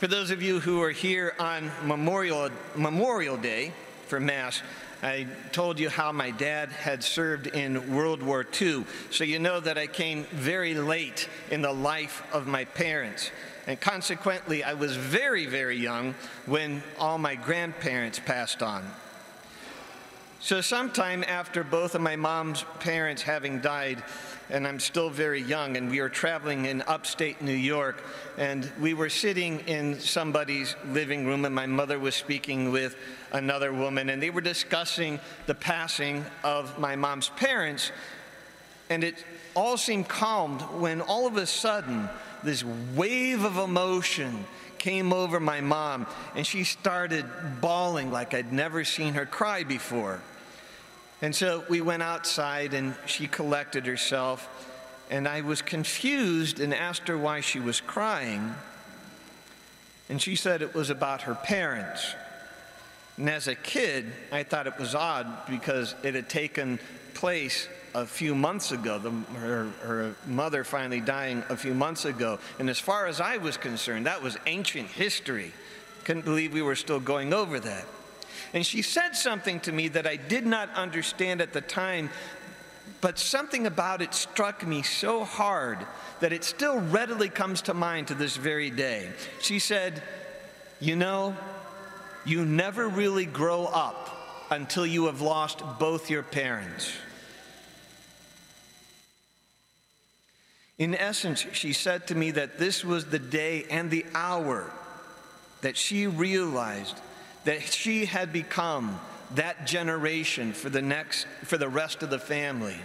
For those of you who are here on Memorial, Memorial Day for Mass, I told you how my dad had served in World War II. So you know that I came very late in the life of my parents. And consequently, I was very, very young when all my grandparents passed on. So, sometime after both of my mom's parents having died, and I'm still very young, and we were traveling in upstate New York, and we were sitting in somebody's living room, and my mother was speaking with another woman, and they were discussing the passing of my mom's parents, and it all seemed calmed when all of a sudden, this wave of emotion came over my mom, and she started bawling like I'd never seen her cry before. And so we went outside and she collected herself. And I was confused and asked her why she was crying. And she said it was about her parents. And as a kid, I thought it was odd because it had taken place a few months ago, the, her, her mother finally dying a few months ago. And as far as I was concerned, that was ancient history. Couldn't believe we were still going over that. And she said something to me that I did not understand at the time, but something about it struck me so hard that it still readily comes to mind to this very day. She said, You know, you never really grow up until you have lost both your parents. In essence, she said to me that this was the day and the hour that she realized that she had become that generation for the next for the rest of the family.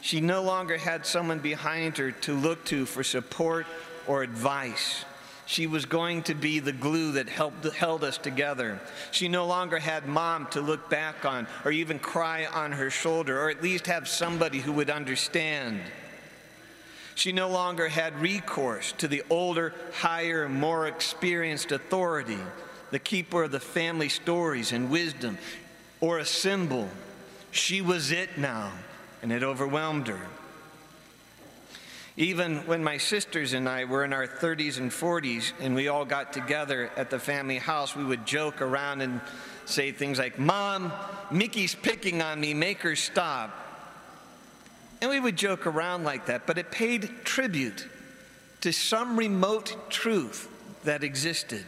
She no longer had someone behind her to look to for support or advice. She was going to be the glue that helped, held us together. She no longer had mom to look back on or even cry on her shoulder or at least have somebody who would understand. She no longer had recourse to the older, higher, more experienced authority the keeper of the family stories and wisdom, or a symbol. She was it now, and it overwhelmed her. Even when my sisters and I were in our 30s and 40s and we all got together at the family house, we would joke around and say things like, Mom, Mickey's picking on me, make her stop. And we would joke around like that, but it paid tribute to some remote truth that existed.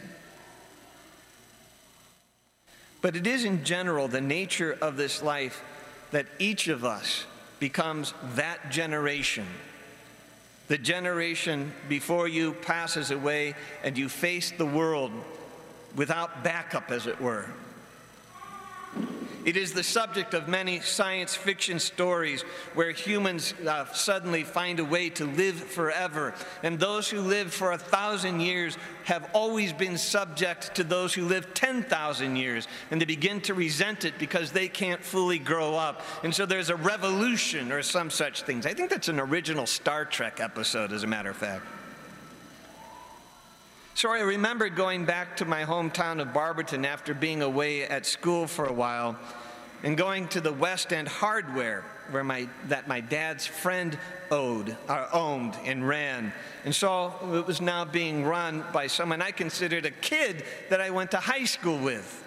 But it is in general the nature of this life that each of us becomes that generation. The generation before you passes away and you face the world without backup, as it were. It is the subject of many science fiction stories where humans uh, suddenly find a way to live forever. And those who live for a thousand years have always been subject to those who live 10,000 years. And they begin to resent it because they can't fully grow up. And so there's a revolution or some such things. I think that's an original Star Trek episode, as a matter of fact. So I remember going back to my hometown of Barberton after being away at school for a while and going to the West End Hardware where my, that my dad's friend owed, uh, owned and ran. And so it was now being run by someone I considered a kid that I went to high school with.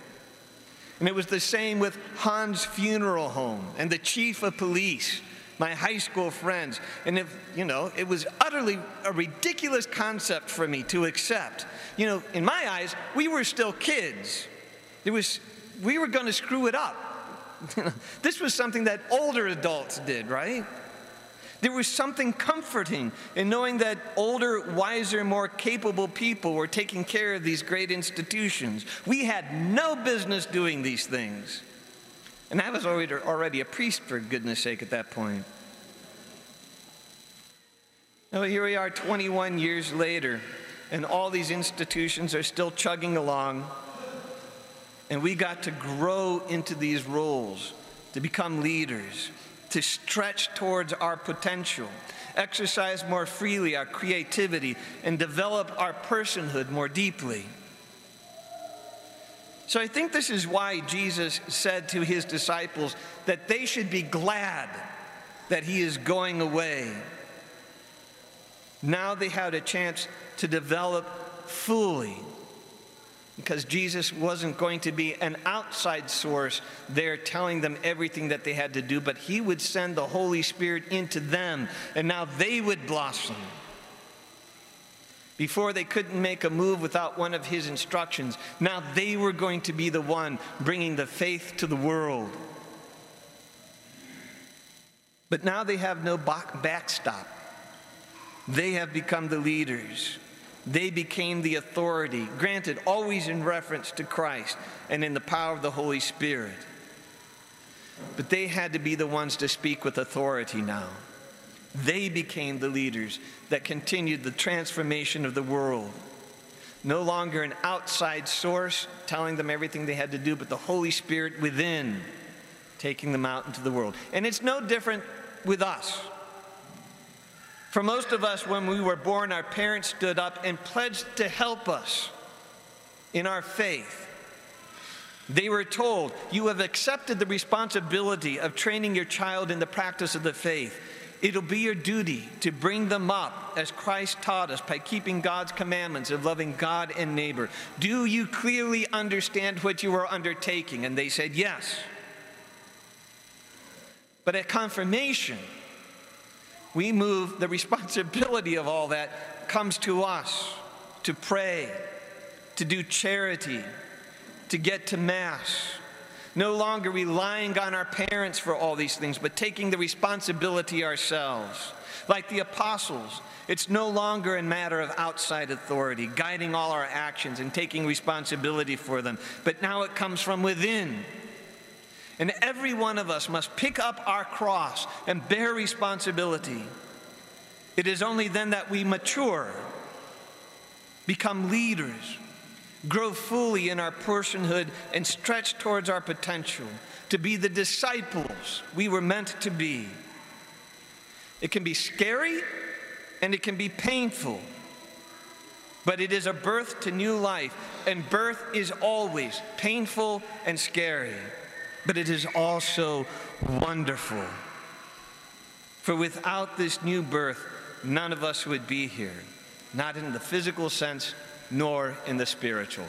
And it was the same with Hans Funeral Home and the chief of police my high school friends. And if, you know, it was utterly a ridiculous concept for me to accept. You know, in my eyes, we were still kids. It was, we were going to screw it up. this was something that older adults did, right? There was something comforting in knowing that older, wiser, more capable people were taking care of these great institutions. We had no business doing these things. And I was already, already a priest, for goodness sake, at that point. Now, here we are 21 years later, and all these institutions are still chugging along. And we got to grow into these roles, to become leaders, to stretch towards our potential, exercise more freely our creativity, and develop our personhood more deeply. So I think this is why Jesus said to his disciples that they should be glad that he is going away. Now they had a chance to develop fully. Because Jesus wasn't going to be an outside source there telling them everything that they had to do, but He would send the Holy Spirit into them, and now they would blossom. Before they couldn't make a move without one of His instructions, now they were going to be the one bringing the faith to the world. But now they have no backstop. They have become the leaders. They became the authority, granted always in reference to Christ and in the power of the Holy Spirit. But they had to be the ones to speak with authority now. They became the leaders that continued the transformation of the world. No longer an outside source telling them everything they had to do, but the Holy Spirit within taking them out into the world. And it's no different with us. For most of us, when we were born, our parents stood up and pledged to help us in our faith. They were told, You have accepted the responsibility of training your child in the practice of the faith. It'll be your duty to bring them up as Christ taught us by keeping God's commandments of loving God and neighbor. Do you clearly understand what you are undertaking? And they said, Yes. But at confirmation, we move, the responsibility of all that comes to us to pray, to do charity, to get to Mass. No longer relying on our parents for all these things, but taking the responsibility ourselves. Like the apostles, it's no longer a matter of outside authority, guiding all our actions and taking responsibility for them, but now it comes from within and every one of us must pick up our cross and bear responsibility. It is only then that we mature, become leaders, grow fully in our personhood, and stretch towards our potential to be the disciples we were meant to be. It can be scary and it can be painful, but it is a birth to new life, and birth is always painful and scary but it is also wonderful. For without this new birth, none of us would be here, not in the physical sense, nor in the spiritual.